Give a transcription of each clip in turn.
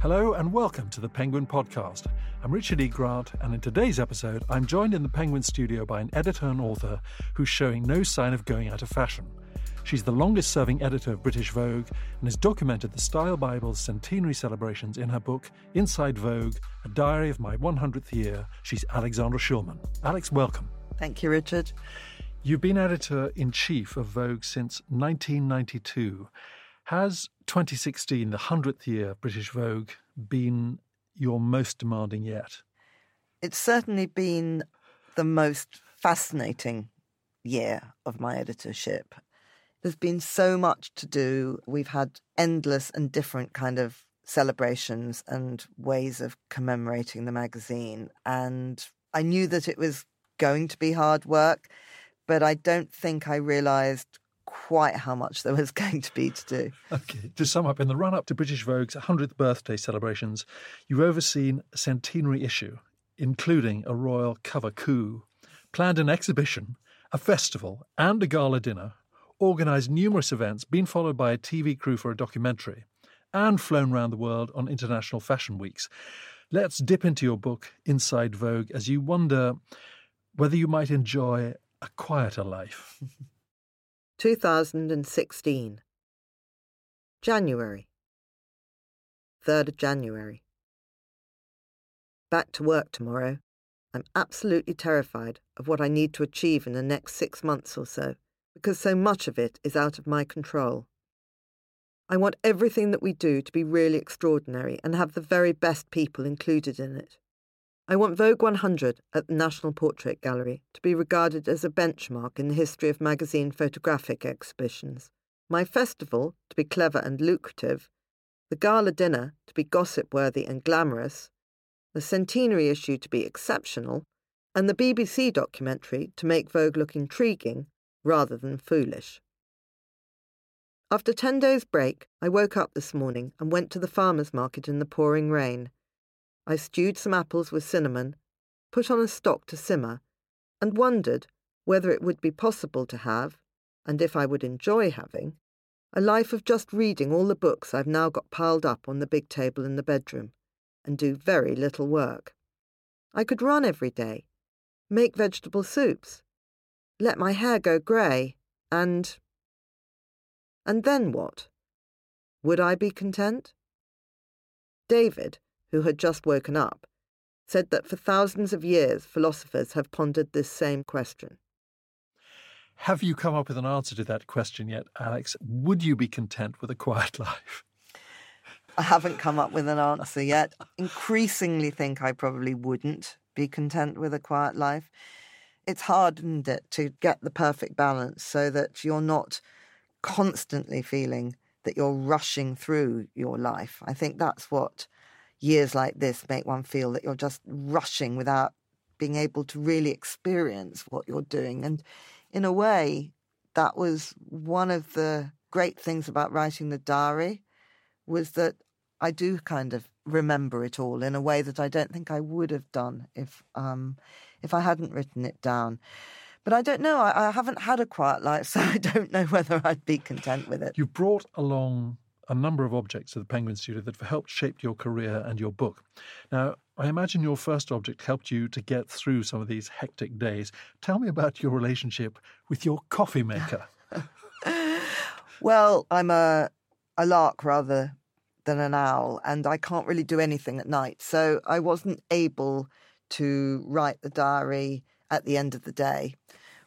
Hello and welcome to the Penguin Podcast. I'm Richard E. Grant, and in today's episode, I'm joined in the Penguin studio by an editor and author who's showing no sign of going out of fashion. She's the longest serving editor of British Vogue and has documented the Style Bible's centenary celebrations in her book, Inside Vogue A Diary of My 100th Year. She's Alexandra Shulman. Alex, welcome. Thank you, Richard. You've been editor in chief of Vogue since 1992. Has 2016, the 100th year of British Vogue, been your most demanding yet? It's certainly been the most fascinating year of my editorship. There's been so much to do. We've had endless and different kind of celebrations and ways of commemorating the magazine. And I knew that it was going to be hard work, but I don't think I realized quite how much there was going to be to do. Okay, to sum up, in the run up to British Vogue's 100th birthday celebrations, you've overseen a centenary issue, including a royal cover coup, planned an exhibition, a festival, and a gala dinner, organised numerous events, been followed by a TV crew for a documentary, and flown around the world on international fashion weeks. Let's dip into your book, Inside Vogue, as you wonder whether you might enjoy a quieter life. 2016. January. 3rd of January. Back to work tomorrow. I'm absolutely terrified of what I need to achieve in the next six months or so, because so much of it is out of my control. I want everything that we do to be really extraordinary and have the very best people included in it. I want Vogue 100 at the National Portrait Gallery to be regarded as a benchmark in the history of magazine photographic exhibitions, my festival to be clever and lucrative, the gala dinner to be gossip worthy and glamorous, the centenary issue to be exceptional, and the BBC documentary to make Vogue look intriguing rather than foolish. After 10 days' break, I woke up this morning and went to the farmer's market in the pouring rain. I stewed some apples with cinnamon, put on a stock to simmer, and wondered whether it would be possible to have, and if I would enjoy having, a life of just reading all the books I've now got piled up on the big table in the bedroom, and do very little work. I could run every day, make vegetable soups, let my hair go grey, and. And then what? Would I be content? David, who had just woken up, said that for thousands of years philosophers have pondered this same question. Have you come up with an answer to that question yet, Alex? Would you be content with a quiet life? I haven't come up with an answer yet. Increasingly think I probably wouldn't be content with a quiet life. It's hard, isn't it, to get the perfect balance so that you're not constantly feeling that you're rushing through your life. I think that's what years like this make one feel that you're just rushing without being able to really experience what you're doing. And in a way, that was one of the great things about writing the diary was that I do kind of remember it all in a way that I don't think I would have done if um, if I hadn't written it down. But I don't know. I, I haven't had a quiet life, so I don't know whether I'd be content with it. You brought along a number of objects to the Penguin Studio that have helped shape your career and your book. Now, I imagine your first object helped you to get through some of these hectic days. Tell me about your relationship with your coffee maker. well, I'm a, a lark rather than an owl, and I can't really do anything at night. So I wasn't able to write the diary at the end of the day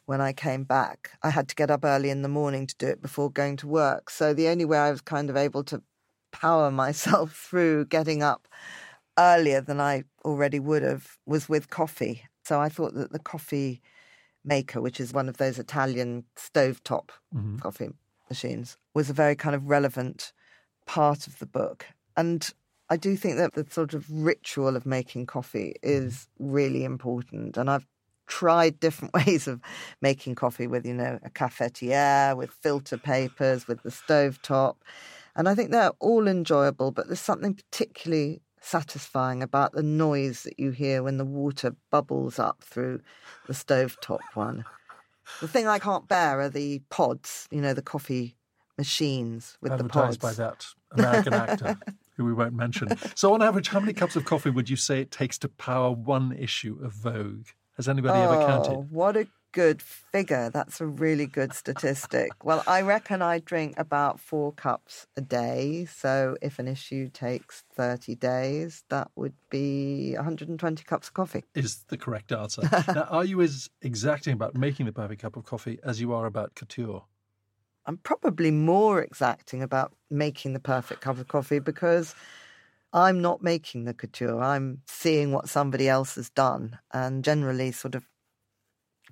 when I came back. I had to get up early in the morning to do it before going to work. So the only way I was kind of able to power myself through getting up earlier than I already would have was with coffee. So I thought that the coffee maker, which is one of those Italian stovetop mm-hmm. coffee machines, was a very kind of relevant part of the book. And I do think that the sort of ritual of making coffee is really important. And I've tried different ways of making coffee with, you know, a cafetiere, with filter papers, with the stove top. And I think they're all enjoyable, but there's something particularly satisfying about the noise that you hear when the water bubbles up through the stovetop one. The thing I can't bear are the pods, you know, the coffee machines with Advertised the pods. by that American actor. who we won't mention. so, on average, how many cups of coffee would you say it takes to power one issue of Vogue? Has anybody oh, ever counted? Oh, what a good figure. That's a really good statistic. well, I reckon I drink about four cups a day. So if an issue takes 30 days, that would be 120 cups of coffee. Is the correct answer. now, are you as exacting about making the perfect cup of coffee as you are about couture? I'm probably more exacting about making the perfect cup of coffee because I'm not making the couture. I'm seeing what somebody else has done and generally sort of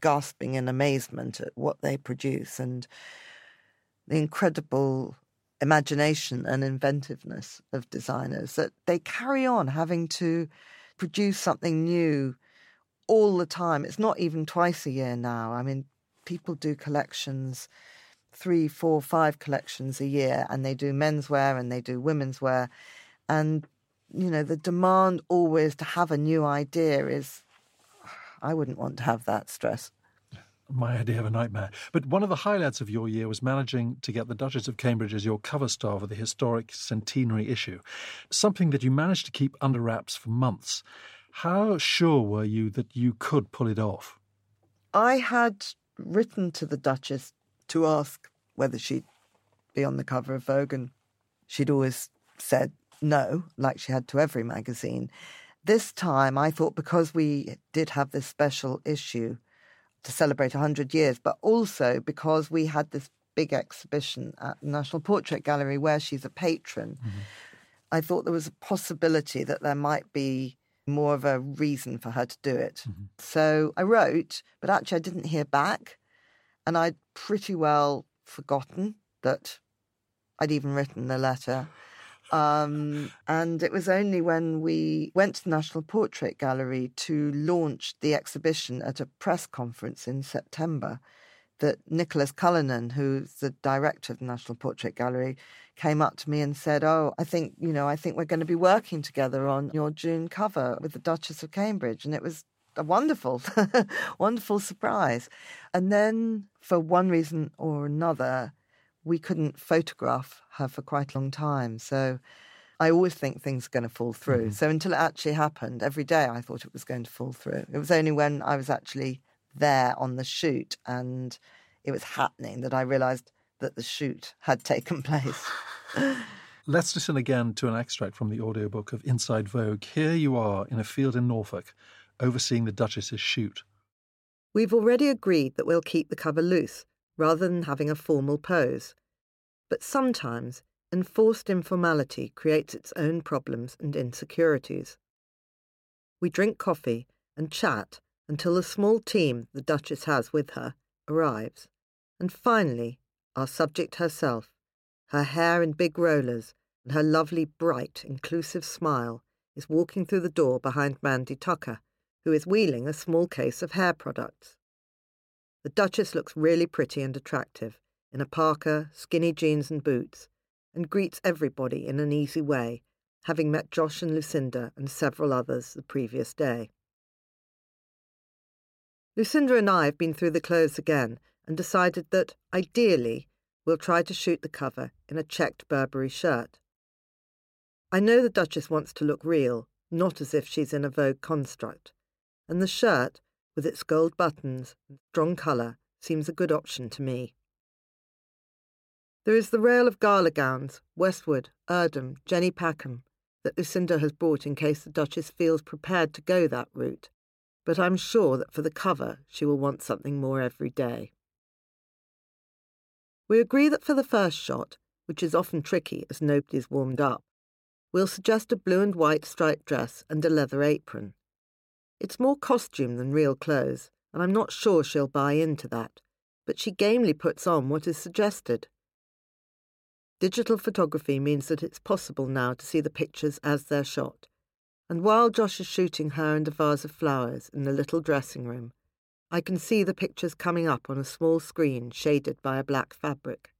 gasping in amazement at what they produce and the incredible imagination and inventiveness of designers that they carry on having to produce something new all the time. It's not even twice a year now. I mean, people do collections, three, four, five collections a year, and they do menswear and they do women's wear. And, you know, the demand always to have a new idea is I wouldn't want to have that stress. My idea of a nightmare. But one of the highlights of your year was managing to get the Duchess of Cambridge as your cover star for the historic centenary issue, something that you managed to keep under wraps for months. How sure were you that you could pull it off? I had written to the Duchess to ask whether she'd be on the cover of Vogue, and she'd always said no, like she had to every magazine. This time, I thought because we did have this special issue to celebrate 100 years, but also because we had this big exhibition at the National Portrait Gallery where she's a patron, mm-hmm. I thought there was a possibility that there might be more of a reason for her to do it. Mm-hmm. So I wrote, but actually I didn't hear back. And I'd pretty well forgotten that I'd even written the letter. Um, and it was only when we went to the National Portrait Gallery to launch the exhibition at a press conference in September that Nicholas Cullinan, who's the director of the National Portrait Gallery, came up to me and said, "Oh, I think you know, I think we're going to be working together on your June cover with the Duchess of Cambridge," and it was a wonderful, wonderful surprise. And then, for one reason or another, we couldn't photograph her for quite a long time. So I always think things are going to fall through. Mm-hmm. So until it actually happened, every day I thought it was going to fall through. It was only when I was actually there on the shoot and it was happening that I realized that the shoot had taken place. Let's listen again to an extract from the audiobook of Inside Vogue. Here you are in a field in Norfolk, overseeing the Duchess's shoot. We've already agreed that we'll keep the cover loose rather than having a formal pose. But sometimes enforced informality creates its own problems and insecurities. We drink coffee and chat until the small team the Duchess has with her arrives, and finally, our subject herself, her hair in big rollers and her lovely, bright, inclusive smile, is walking through the door behind Mandy Tucker, who is wheeling a small case of hair products. The Duchess looks really pretty and attractive in a parka, skinny jeans, and boots, and greets everybody in an easy way, having met Josh and Lucinda and several others the previous day. Lucinda and I have been through the clothes again and decided that, ideally, we'll try to shoot the cover in a checked Burberry shirt. I know the Duchess wants to look real, not as if she's in a Vogue construct, and the shirt with its gold buttons and strong colour, seems a good option to me. There is the rail of gala gowns, Westwood, Erdem, Jenny Packham, that Lucinda has brought in case the Duchess feels prepared to go that route, but I'm sure that for the cover she will want something more every day. We agree that for the first shot, which is often tricky as nobody's warmed up, we'll suggest a blue and white striped dress and a leather apron. It's more costume than real clothes, and I'm not sure she'll buy into that, but she gamely puts on what is suggested. Digital photography means that it's possible now to see the pictures as they're shot, and while Josh is shooting her and a vase of flowers in the little dressing room, I can see the pictures coming up on a small screen shaded by a black fabric.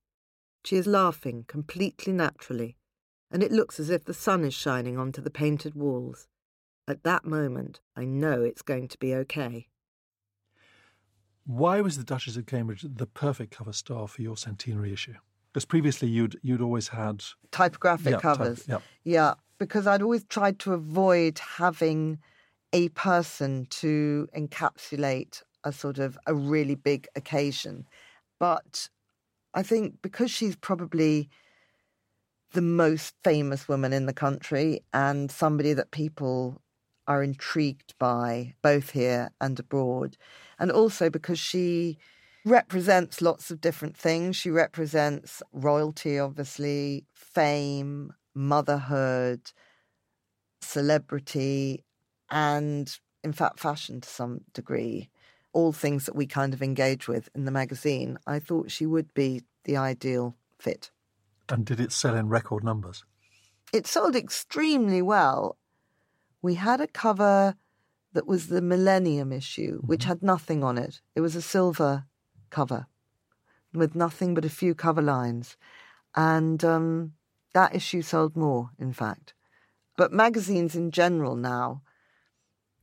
She is laughing completely naturally, and it looks as if the sun is shining onto the painted walls. At that moment, I know it's going to be okay. Why was the Duchess of Cambridge the perfect cover star for your centenary issue? Because previously you'd you'd always had typographic yeah, covers. Type, yeah. yeah, because I'd always tried to avoid having a person to encapsulate a sort of a really big occasion. But I think because she's probably the most famous woman in the country and somebody that people are intrigued by both here and abroad, and also because she represents lots of different things. She represents royalty, obviously, fame, motherhood, celebrity, and in fact, fashion to some degree. All things that we kind of engage with in the magazine. I thought she would be the ideal fit. And did it sell in record numbers? It sold extremely well. We had a cover that was the Millennium issue, mm-hmm. which had nothing on it. It was a silver cover with nothing but a few cover lines. And um, that issue sold more, in fact. But magazines in general now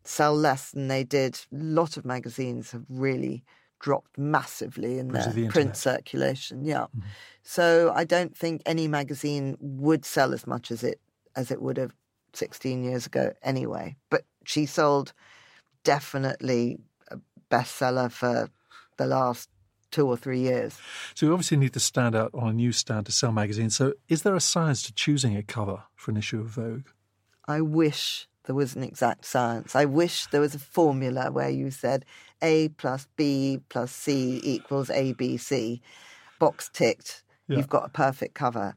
sell less than they did. A lot of magazines have really dropped massively in their the print circulation. Yeah. Mm-hmm. So I don't think any magazine would sell as much as it as it would have 16 years ago anyway. But she sold definitely a bestseller for the last two or three years. So you obviously need to stand out on a newsstand to sell magazines. So is there a science to choosing a cover for an issue of Vogue? I wish there was an exact science. I wish there was a formula where you said A plus B plus C equals ABC. Box ticked, yeah. you've got a perfect cover.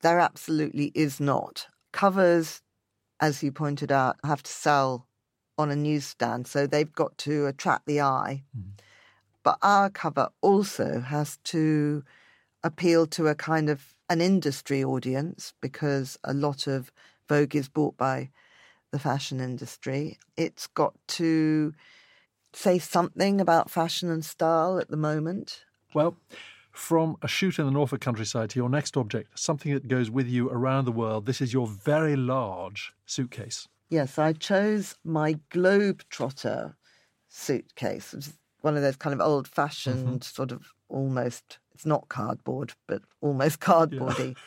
There absolutely is not. Covers, as you pointed out, have to sell on a newsstand, so they've got to attract the eye. Mm. But our cover also has to appeal to a kind of an industry audience because a lot of Vogue is bought by the fashion industry. It's got to say something about fashion and style at the moment. Well, from a shoot in the Norfolk countryside to your next object, something that goes with you around the world. This is your very large suitcase. Yes, I chose my Globetrotter suitcase, which is one of those kind of old fashioned, mm-hmm. sort of almost, it's not cardboard, but almost cardboardy yeah.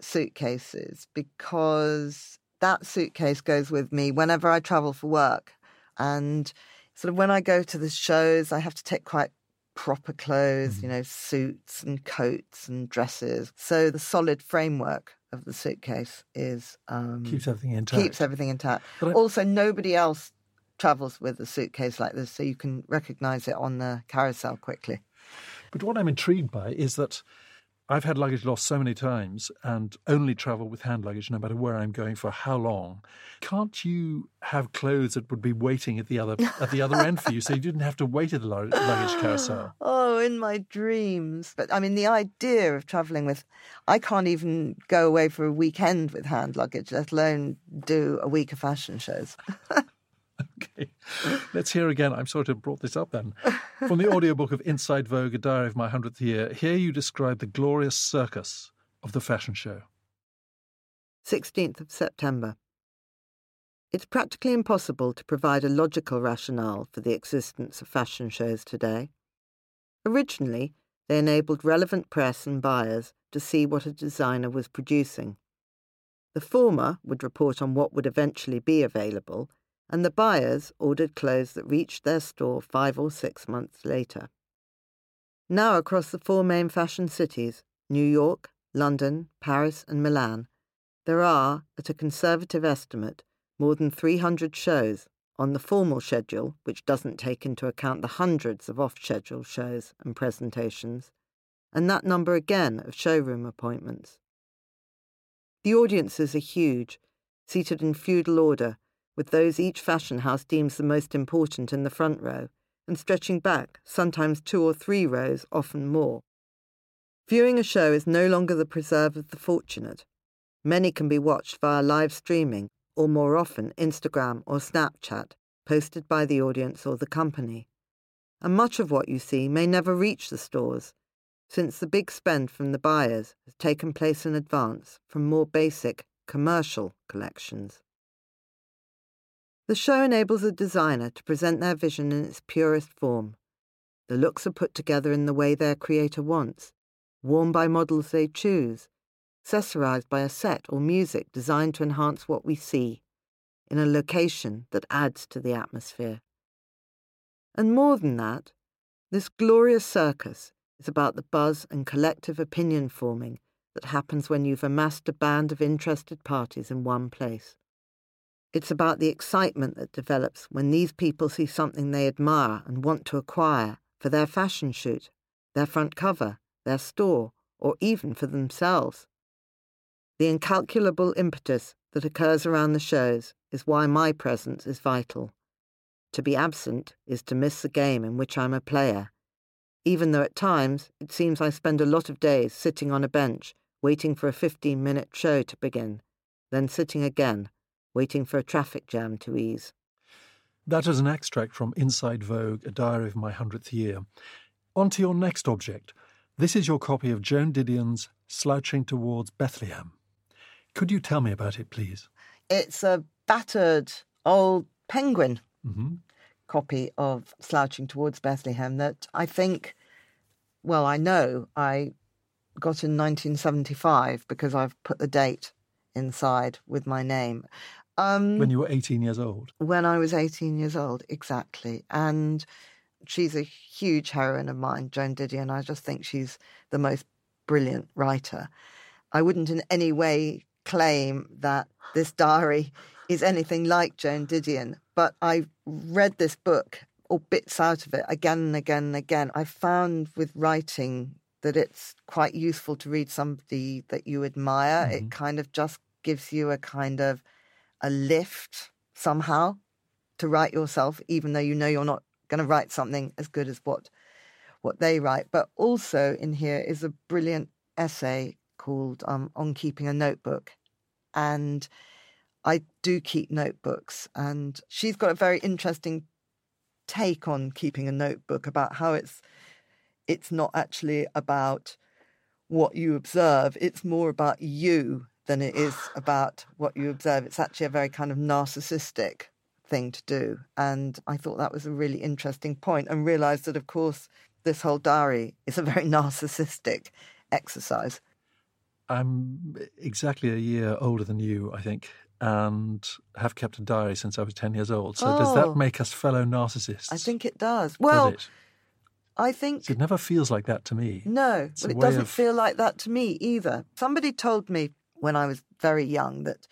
suitcases because that suitcase goes with me whenever I travel for work. And sort of when I go to the shows, I have to take quite proper clothes, mm-hmm. you know, suits and coats and dresses. So the solid framework of the suitcase is um, keeps everything intact. Keeps everything intact. I... Also, nobody else travels with a suitcase like this, so you can recognize it on the carousel quickly. But what I'm intrigued by is that I've had luggage lost so many times and only travel with hand luggage no matter where I'm going for how long. Can't you have clothes that would be waiting at the other at the other end for you so you didn't have to wait at the luggage carousel? Oh, in my dreams. But I mean the idea of traveling with I can't even go away for a weekend with hand luggage, let alone do a week of fashion shows. okay. Let's hear again. I'm sorry to have brought this up then. From the audiobook of Inside Vogue, A Diary of My Hundredth Year, here you describe the glorious circus of the fashion show. 16th of September. It's practically impossible to provide a logical rationale for the existence of fashion shows today. Originally, they enabled relevant press and buyers to see what a designer was producing. The former would report on what would eventually be available, and the buyers ordered clothes that reached their store five or six months later. Now, across the four main fashion cities, New York, London, Paris, and Milan, there are, at a conservative estimate, more than 300 shows on the formal schedule, which doesn't take into account the hundreds of off schedule shows and presentations, and that number again of showroom appointments. The audiences are huge, seated in feudal order with those each fashion house deems the most important in the front row, and stretching back, sometimes two or three rows, often more. Viewing a show is no longer the preserve of the fortunate. Many can be watched via live streaming, or more often Instagram or Snapchat, posted by the audience or the company. And much of what you see may never reach the stores, since the big spend from the buyers has taken place in advance from more basic, commercial collections. The show enables a designer to present their vision in its purest form. The looks are put together in the way their creator wants, worn by models they choose, accessorized by a set or music designed to enhance what we see, in a location that adds to the atmosphere. And more than that, this glorious circus is about the buzz and collective opinion forming that happens when you've amassed a band of interested parties in one place. It's about the excitement that develops when these people see something they admire and want to acquire for their fashion shoot, their front cover, their store, or even for themselves. The incalculable impetus that occurs around the shows is why my presence is vital. To be absent is to miss the game in which I'm a player, even though at times it seems I spend a lot of days sitting on a bench waiting for a 15 minute show to begin, then sitting again, waiting for a traffic jam to ease. That is an extract from Inside Vogue, A Diary of My Hundredth Year. On to your next object. This is your copy of Joan Didion's Slouching Towards Bethlehem. Could you tell me about it, please? It's a battered old penguin Mm-hmm. copy of Slouching Towards Bethlehem that I think, well, I know I got in 1975 because I've put the date inside with my name. Um, When you were 18 years old. when I was 18 years old, exactly. And she's a huge heroine of mine, Joan Didion. I just think she's the most brilliant writer. I wouldn't in any way claim that this diary is anything like Joan Didion, but I read this book or bits out of it again and again and again. I found with writing that it's quite useful to read somebody that you admire. It kind of just gives you a kind of a lift somehow to write yourself, even though you know you're not going to write something as good as what what they write. But also in here is a brilliant essay called um, "On Keeping a Notebook," and I do keep notebooks, and she's got a very interesting take on keeping a notebook about how it's it's not actually about what you observe; it's more about you than it is about what you observe. It's actually a very kind of narcissistic thing to do. And I thought that was a really interesting point and realized that, of course, this whole diary is a very narcissistic exercise. I'm exactly a year older than you, I think, and have kept a diary since I was 10 years old. So does Oh. that make us fellow narcissists? I think it does. Does Well, it? I think. it never feels like that to me. No, It's but it doesn't of- feel like that to me either. Somebody told me when I was very young that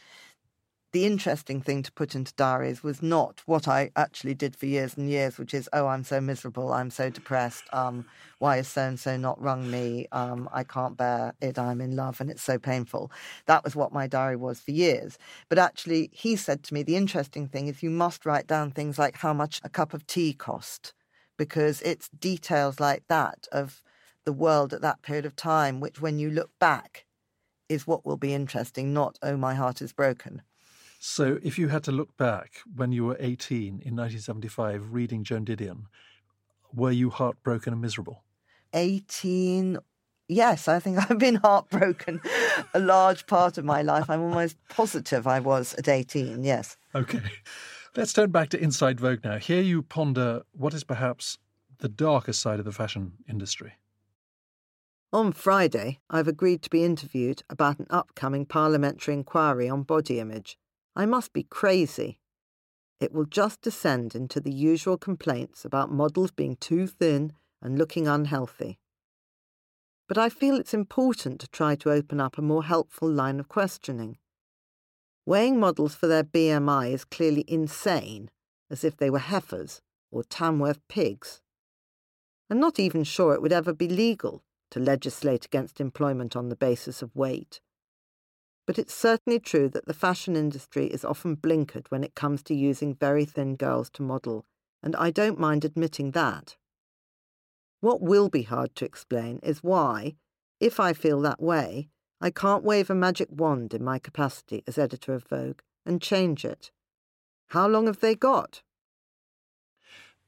the interesting thing to put into diaries was not what I actually did for years and years, which is, oh, I'm so miserable, I'm so depressed, um, why is so and so not rung me, um, I can't bear it, I'm in love, and it's so painful. That was what my diary was for years. But actually, he said to me, the interesting thing is you must write down things like how much a cup of tea cost, because it's details like that of the world at that period of time, which when you look back is what will be interesting, not, oh, my heart is broken. So if you had to look back when you were 18 in 1975 reading Joan Didion, were you heartbroken and miserable? 18. Yes, I think I've been heartbroken a large part of my life. I'm almost positive I was at 18, yes. Okay. Let's turn back to Inside Vogue now. Here you ponder what is perhaps the darker side of the fashion industry. On Friday, I've agreed to be interviewed about an upcoming parliamentary inquiry on body image. I must be crazy. It will just descend into the usual complaints about models being too thin and looking unhealthy. But I feel it's important to try to open up a more helpful line of questioning. Weighing models for their BMI is clearly insane, as if they were heifers or Tamworth pigs. I'm not even sure it would ever be legal to legislate against employment on the basis of weight. But it's certainly true that the fashion industry is often blinkered when it comes to using very thin girls to model, and I don't mind admitting that. What will be hard to explain is why, if I feel that way, I can't wave a magic wand in my capacity as editor of Vogue and change it. How long have they got?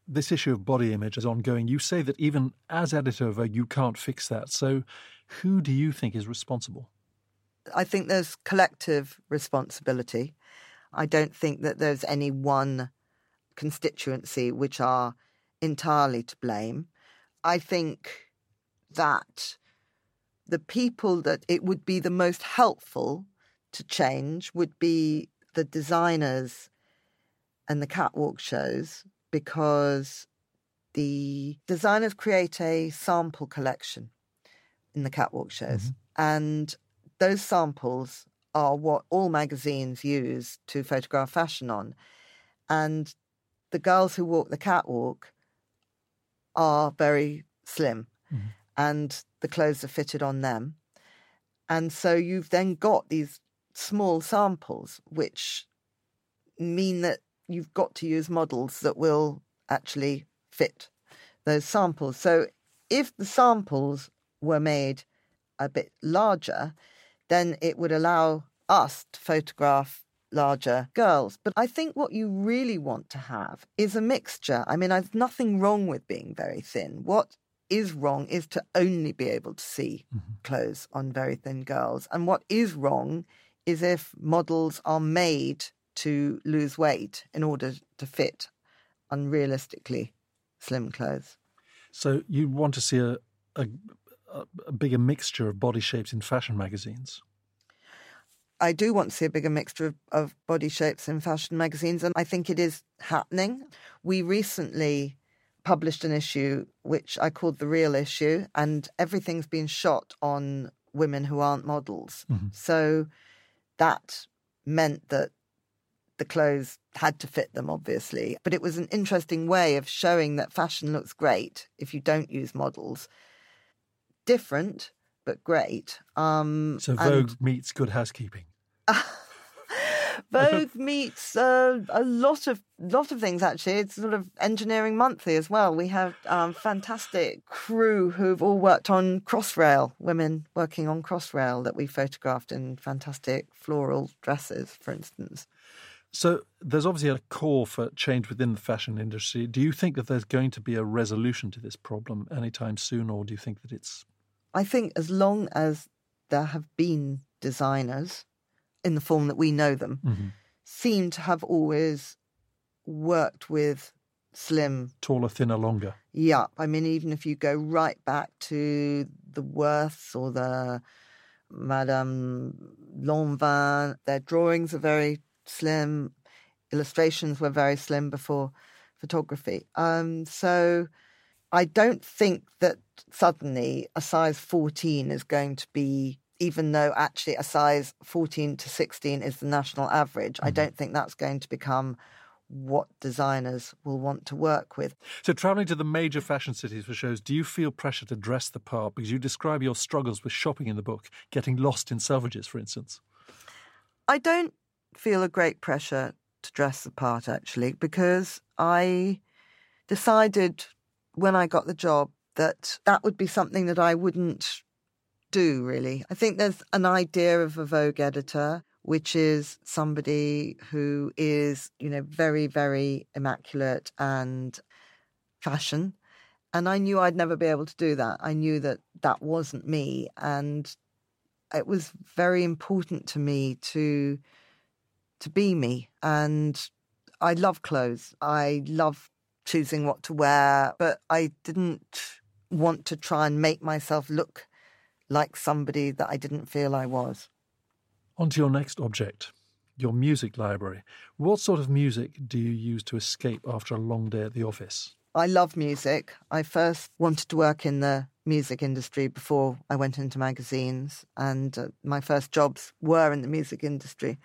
This issue of body image is ongoing. You say that even as editor of Vogue, you can't fix that. So who do you think is responsible? I think there's collective responsibility. I don't think that there's any one constituency which are entirely to blame. I think that the people that it would be the most helpful to change would be the designers and the catwalk shows because the designers create a sample collection in the catwalk shows. Mm-hmm. And those samples are what all magazines use to photograph fashion on. And the girls who walk the catwalk are very slim mm-hmm. and the clothes are fitted on them. And so you've then got these small samples, which mean that you've got to use models that will actually fit those samples. So if the samples were made a bit larger, then it would allow us to photograph larger girls. But I think what you really want to have is a mixture. I mean, there's nothing wrong with being very thin. What is wrong is to only be able to see mm-hmm. clothes on very thin girls. And what is wrong is if models are made to lose weight in order to fit unrealistically slim clothes. So you want to see a, a, a bigger mixture of body shapes in fashion magazines? I do want to see a bigger mixture of, of, body shapes in fashion magazines, and I think it is happening. We recently published an issue which I called The Real Issue, and everything's been shot on women who aren't models. Mm-hmm. So that meant that the clothes had to fit them, obviously. But it was an interesting way of showing that fashion looks great if you don't use models. Different, but great. Um, so Vogue and... meets Good Housekeeping. Vogue meets uh, a lot of lot of things actually. It's sort of engineering monthly as well. We have um, fantastic crew who've all worked on Crossrail, women working on Crossrail that we photographed in fantastic floral dresses, for instance. So there's obviously a call for change within the fashion industry. Do you think that there's going to be a resolution to this problem anytime soon, or do you think that it's? I think as long as there have been designers in the form that we know them, mm-hmm. seem to have always worked with slim, taller, thinner, longer. Yeah, I mean, even if you go right back to the Worths or the Madame Lanvin, their drawings are very slim. Illustrations were very slim before photography. Um, so I don't think that suddenly a size 14 is going to be, even though actually a size 14 to 16 is the national average, mm-hmm. I don't think that's going to become what designers will want to work with. So, traveling to the major fashion cities for shows, do you feel pressure to dress the part? Because you describe your struggles with shopping in the book, getting lost in Selfridges, for instance. I don't feel a great pressure to dress the part actually because I decided when I got the job that that would be something that I wouldn't do really. I think there's an idea of a Vogue editor which is somebody who is, you know, very very immaculate and fashion and I knew I'd never be able to do that. I knew that that wasn't me and it was very important to me to to be me. And I love clothes. I love choosing what to wear, but I didn't want to try and make myself look like somebody that I didn't feel I was. On to your next object, your music library. What sort of music do you use to escape after a long day at the office? I love music. I first wanted to work in the music industry before I went into magazines, and uh, my first jobs were in the music industry.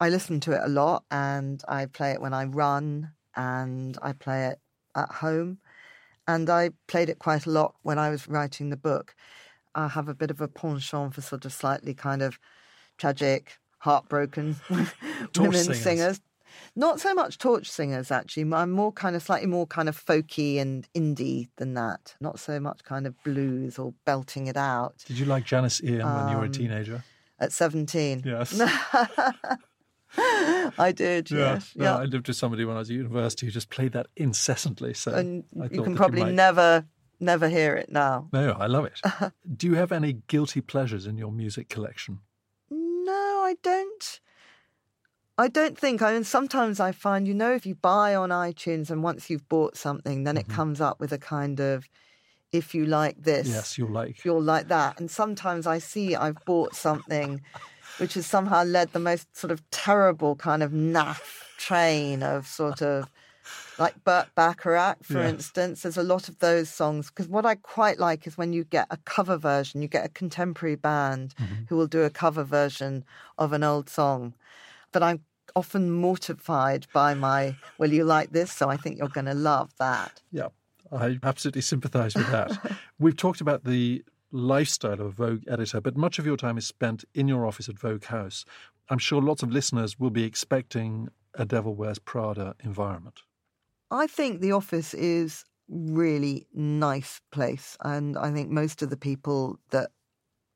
I listen to it a lot and I play it when I run and I play it at home. And I played it quite a lot when I was writing the book. I have a bit of a penchant for sort of slightly kind of tragic, heartbroken women singers. singers. Not so much torch singers, actually. I'm more kind of slightly more kind of folky and indie than that. Not so much kind of blues or belting it out. Did you like Janis Ian um, when you were a um, teenager? At 17. Yes. I did. Yeah, yes. no, yeah. I lived with somebody when I was at university who just played that incessantly. So and you can probably you might... never, never hear it now. No, I love it. Do you have any guilty pleasures in your music collection? No, I don't. I don't think. I mean, sometimes I find, you know, if you buy on iTunes and once you've bought something, then it mm-hmm. comes up with a kind of if you like this, yes, you'll like you'll like that. And sometimes I see I've bought something which has somehow led the most sort of terrible kind of naff train of sort of like Burt Bacharach, for yeah. instance. There's a lot of those songs because what I quite like is when you get a cover version, you get a contemporary band mm-hmm. who will do a cover version of an old song. But I'm often mortified by my, well, you like this, so I think you're going to love that. Yeah, I absolutely sympathise with that. We've talked about the lifestyle of a Vogue editor, but much of your time is spent in your office at Vogue House. I'm sure lots of listeners will be expecting a Devil Wears Prada environment. I think the office is really nice place and I think most of the people that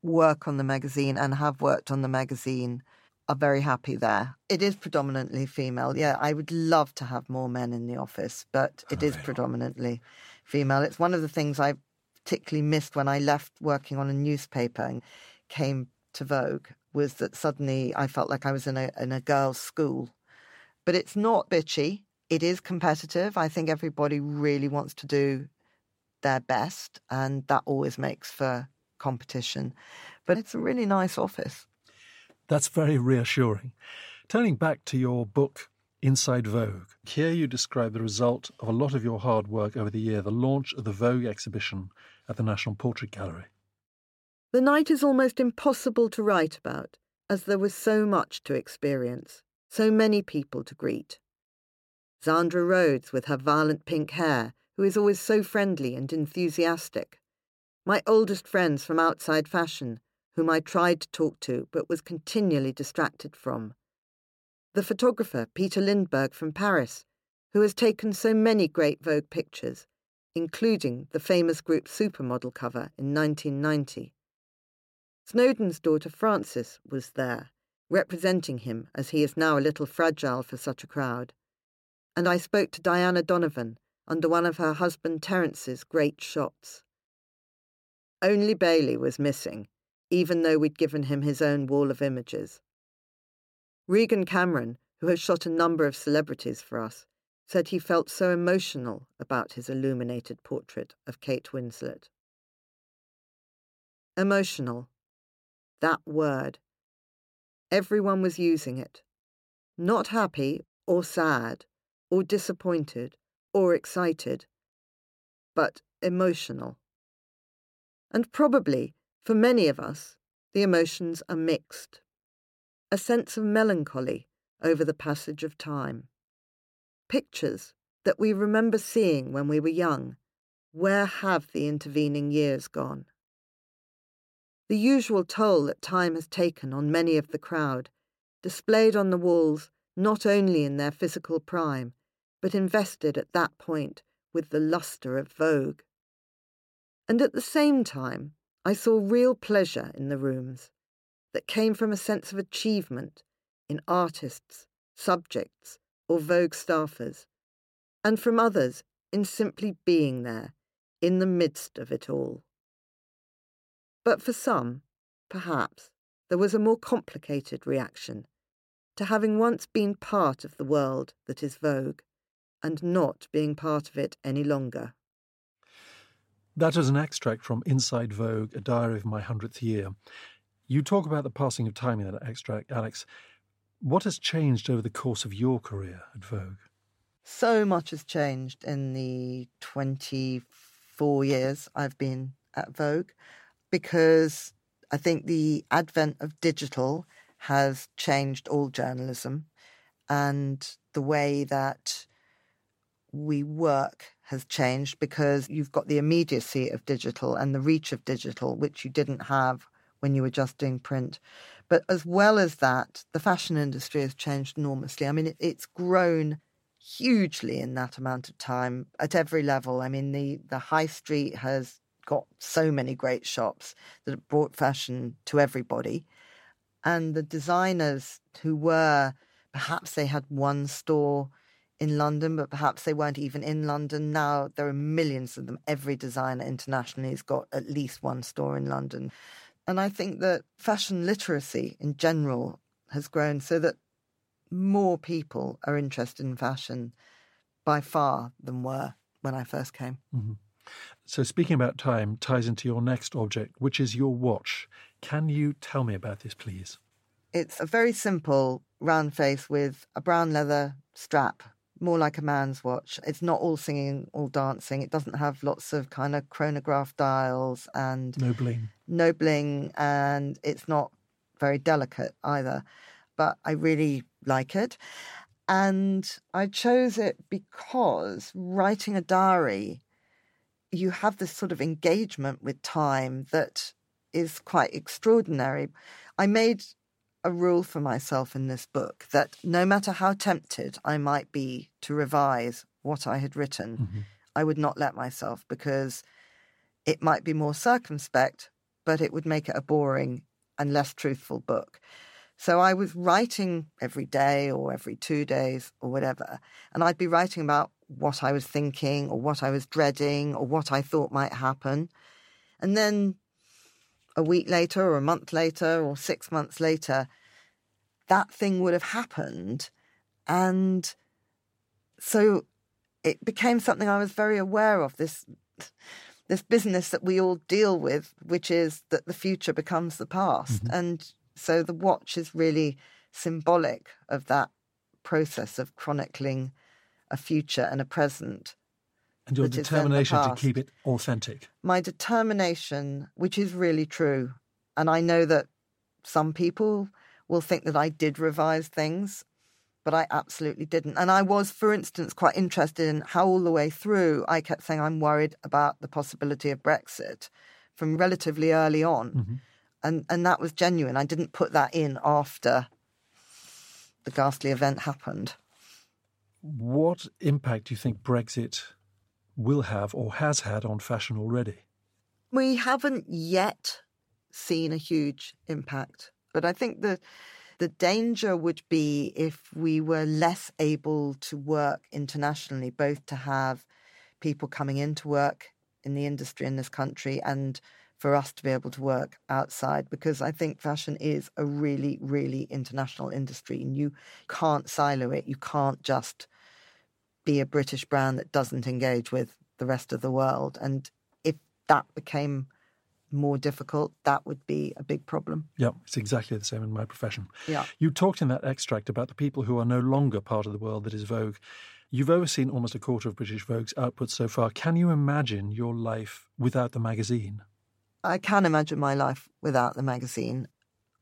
work on the magazine and have worked on the magazine are very happy there. It is predominantly female. Yeah, I would love to have more men in the office, but it is predominantly female. It's one of the things I particularly missed when I left working on a newspaper and came to Vogue was that suddenly I felt like I was in a in a girls' school. But it's not bitchy. It is competitive. I think everybody really wants to do their best, and that always makes for competition. But it's a really nice office. That's very reassuring. Turning back to your book, Inside Vogue, here you describe the result of a lot of your hard work over the year, the launch of the Vogue exhibition at the National Portrait Gallery. The night is almost impossible to write about, as there was so much to experience, so many people to greet. Zandra Rhodes, with her violent pink hair, who is always so friendly and enthusiastic. My oldest friends from outside fashion, whom I tried to talk to but was continually distracted from. The photographer Peter Lindbergh from Paris, who has taken so many great Vogue pictures, including the famous group Supermodel cover in 1990. Snowdon's daughter Frances was there, representing him as he is now a little fragile for such a crowd. And I spoke to Diana Donovan under one of her husband Terence's great shots. Only Bailey was missing, even though we'd given him his own wall of images. Regan Cameron, who has shot a number of celebrities for us, said he felt so emotional about his illuminated portrait of Kate Winslet. Emotional. That word. Everyone was using it. Not happy or sad or disappointed or excited, but emotional. And probably for many of us, the emotions are mixed. A sense of melancholy over the passage of time. Pictures that we remember seeing when we were young. Where have the intervening years gone? The usual toll that time has taken on many of the crowd, displayed on the walls not only in their physical prime, but invested at that point with the lustre of Vogue. And at the same time, I saw real pleasure in the rooms that came from a sense of achievement in artists, subjects, or Vogue staffers, and from others in simply being there, in the midst of it all. But for some, perhaps, there was a more complicated reaction to having once been part of the world that is Vogue and not being part of it any longer. That is an extract from Inside Vogue, A Diary of My Hundredth Year. You talk about the passing of time in that extract, Alex. What has changed over the course of your career at Vogue? So much has changed in the 24 years I've been at Vogue because I think the advent of digital has changed all journalism and the way that we work has changed because you've got the immediacy of digital and the reach of digital, which you didn't have when you were just doing print. But as well as that, the fashion industry has changed enormously. I mean, it, it's grown hugely in that amount of time at every level. I mean, the, the high street has got so many great shops that have brought fashion to everybody. And the designers who were, perhaps they had one store in London, but perhaps they weren't even in London. Now there are millions of them. Every designer internationally has got at least one store in London. And I think that fashion literacy in general has grown so that more people are interested in fashion by far than were when I first came. Mm-hmm. So, speaking about time ties into your next object, which is your watch. Can you tell me about this, please? It's a very simple round face with a brown leather strap, more like a man's watch. It's not all singing, all dancing. It doesn't have lots of kind of chronograph dials and no bling. No bling, and it's not very delicate either. But I really like it. And I chose it because writing a diary you have this sort of engagement with time that is quite extraordinary. I made a rule for myself in this book that no matter how tempted I might be to revise what I had written, mm-hmm. I would not let myself because it might be more circumspect, but it would make it a boring and less truthful book. So I was writing every day or every two days or whatever, and I'd be writing about what I was thinking or what I was dreading or what I thought might happen. And then a week later or a month later or six months later, that thing would have happened. And so it became something I was very aware of this this business that we all deal with, which is that the future becomes the past. Mm-hmm. And so the watch is really symbolic of that process of chronicling a future and a present. And your determination to keep it authentic. My determination, which is really true. And I know that some people will think that I did revise things, but I absolutely didn't. And I was, for instance, quite interested in how all the way through I kept saying I'm worried about the possibility of Brexit from relatively early on. Mm-hmm and and that was genuine. I didn't put that in after the ghastly event happened. What impact do you think Brexit will have or has had on fashion already? We haven't yet seen a huge impact, but I think the the danger would be if we were less able to work internationally, both to have people coming into work in the industry in this country and for us to be able to work outside because I think fashion is a really, really international industry and you can't silo it. You can't just be a British brand that doesn't engage with the rest of the world. And if that became more difficult, that would be a big problem. Yeah, it's exactly the same in my profession. Yeah. You talked in that extract about the people who are no longer part of the world that is Vogue. You've overseen almost a quarter of British Vogue's output so far. Can you imagine your life without the magazine? I can imagine my life without the magazine.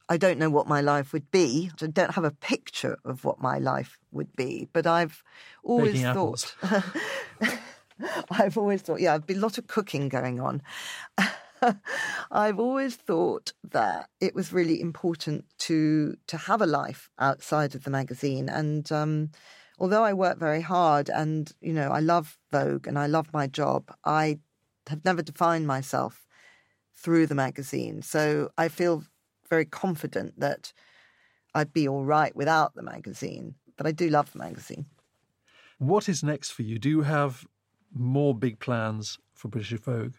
I don't know what my life would be. I don't have a picture of what my life would be, but I've always Baking thought. I've always thought, yeah, there'd be a lot of cooking going on. I've always thought that it was really important to to have a life outside of the magazine, and um, although I work very hard, and you know, I love Vogue and I love my job, I have never defined myself through the magazine. So I feel very confident that I'd be all right without the magazine. But I do love the magazine. What is next for you? Do you have more big plans for British Vogue?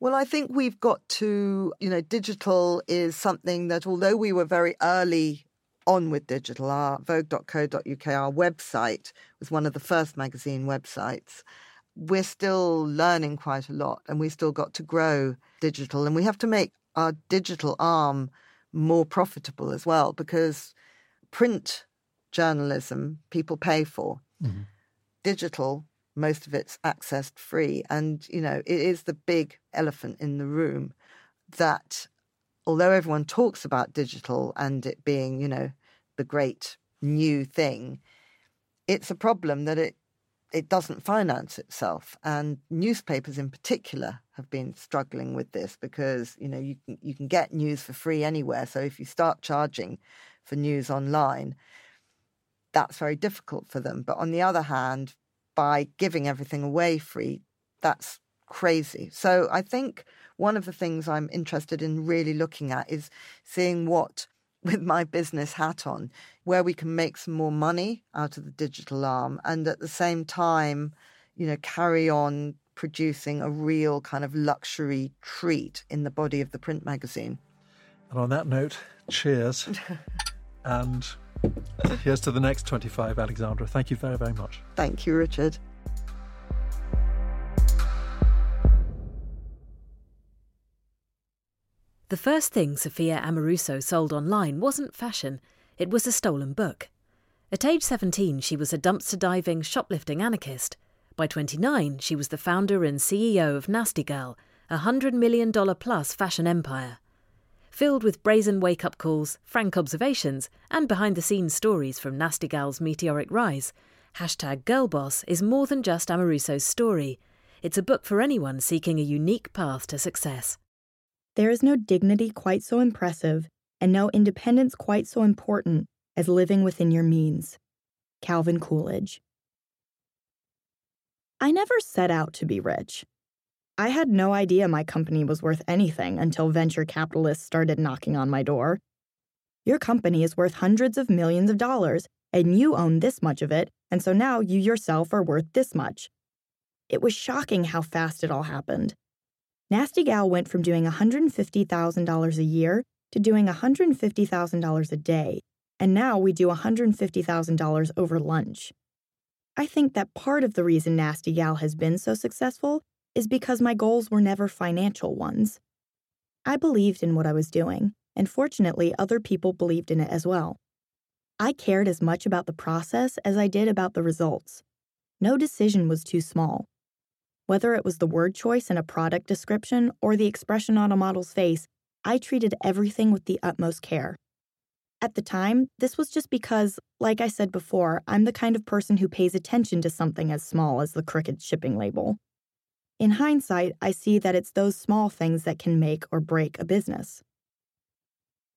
Well, I think we've got to, you know, digital is something that although we were very early on with digital, our vogue.co.uk, our website was one of the first magazine websites we're still learning quite a lot and we've still got to grow digital and we have to make our digital arm more profitable as well because print journalism people pay for mm-hmm. digital most of it's accessed free and you know it is the big elephant in the room that although everyone talks about digital and it being you know the great new thing it's a problem that it it doesn't finance itself. And newspapers in particular have been struggling with this because, you know, you can, you can get news for free anywhere. So if you start charging for news online, that's very difficult for them. But on the other hand, by giving everything away free, that's crazy. So I think one of the things I'm interested in really looking at is seeing what with my business hat on, where we can make some more money out of the digital arm and at the same time, you know, carry on producing a real kind of luxury treat in the body of the print magazine. And on that note, cheers. and here's to the next 25, Alexandra. Thank you very, very much. Thank you, Richard. The first thing Sophia Amoruso sold online wasn't fashion, it was a stolen book. At age 17, she was a dumpster diving, shoplifting anarchist. By 29, she was the founder and CEO of Nasty Gal, a $100 million plus fashion empire. Filled with brazen wake up calls, frank observations, and behind the scenes stories from Nasty Gal's meteoric rise, hashtag Girlboss is more than just Amoruso's story. It's a book for anyone seeking a unique path to success. There is no dignity quite so impressive and no independence quite so important as living within your means. Calvin Coolidge. I never set out to be rich. I had no idea my company was worth anything until venture capitalists started knocking on my door. Your company is worth hundreds of millions of dollars, and you own this much of it, and so now you yourself are worth this much. It was shocking how fast it all happened. Nasty Gal went from doing $150,000 a year to doing $150,000 a day, and now we do $150,000 over lunch. I think that part of the reason Nasty Gal has been so successful is because my goals were never financial ones. I believed in what I was doing, and fortunately, other people believed in it as well. I cared as much about the process as I did about the results. No decision was too small. Whether it was the word choice in a product description or the expression on a model's face, I treated everything with the utmost care. At the time, this was just because, like I said before, I'm the kind of person who pays attention to something as small as the crooked shipping label. In hindsight, I see that it's those small things that can make or break a business.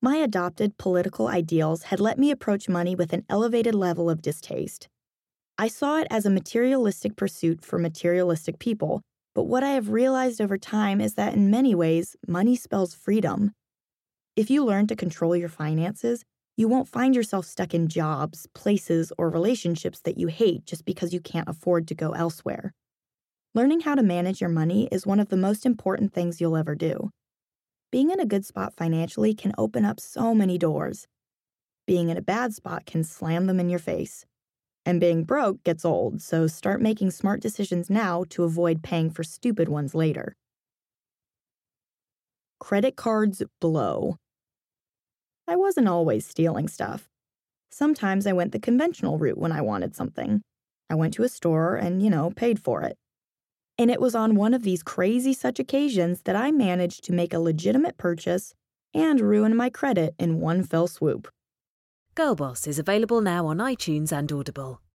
My adopted political ideals had let me approach money with an elevated level of distaste. I saw it as a materialistic pursuit for materialistic people, but what I have realized over time is that in many ways, money spells freedom. If you learn to control your finances, you won't find yourself stuck in jobs, places, or relationships that you hate just because you can't afford to go elsewhere. Learning how to manage your money is one of the most important things you'll ever do. Being in a good spot financially can open up so many doors. Being in a bad spot can slam them in your face. And being broke gets old, so start making smart decisions now to avoid paying for stupid ones later. Credit cards blow. I wasn't always stealing stuff. Sometimes I went the conventional route when I wanted something. I went to a store and, you know, paid for it. And it was on one of these crazy such occasions that I managed to make a legitimate purchase and ruin my credit in one fell swoop. Girlboss is available now on iTunes and Audible.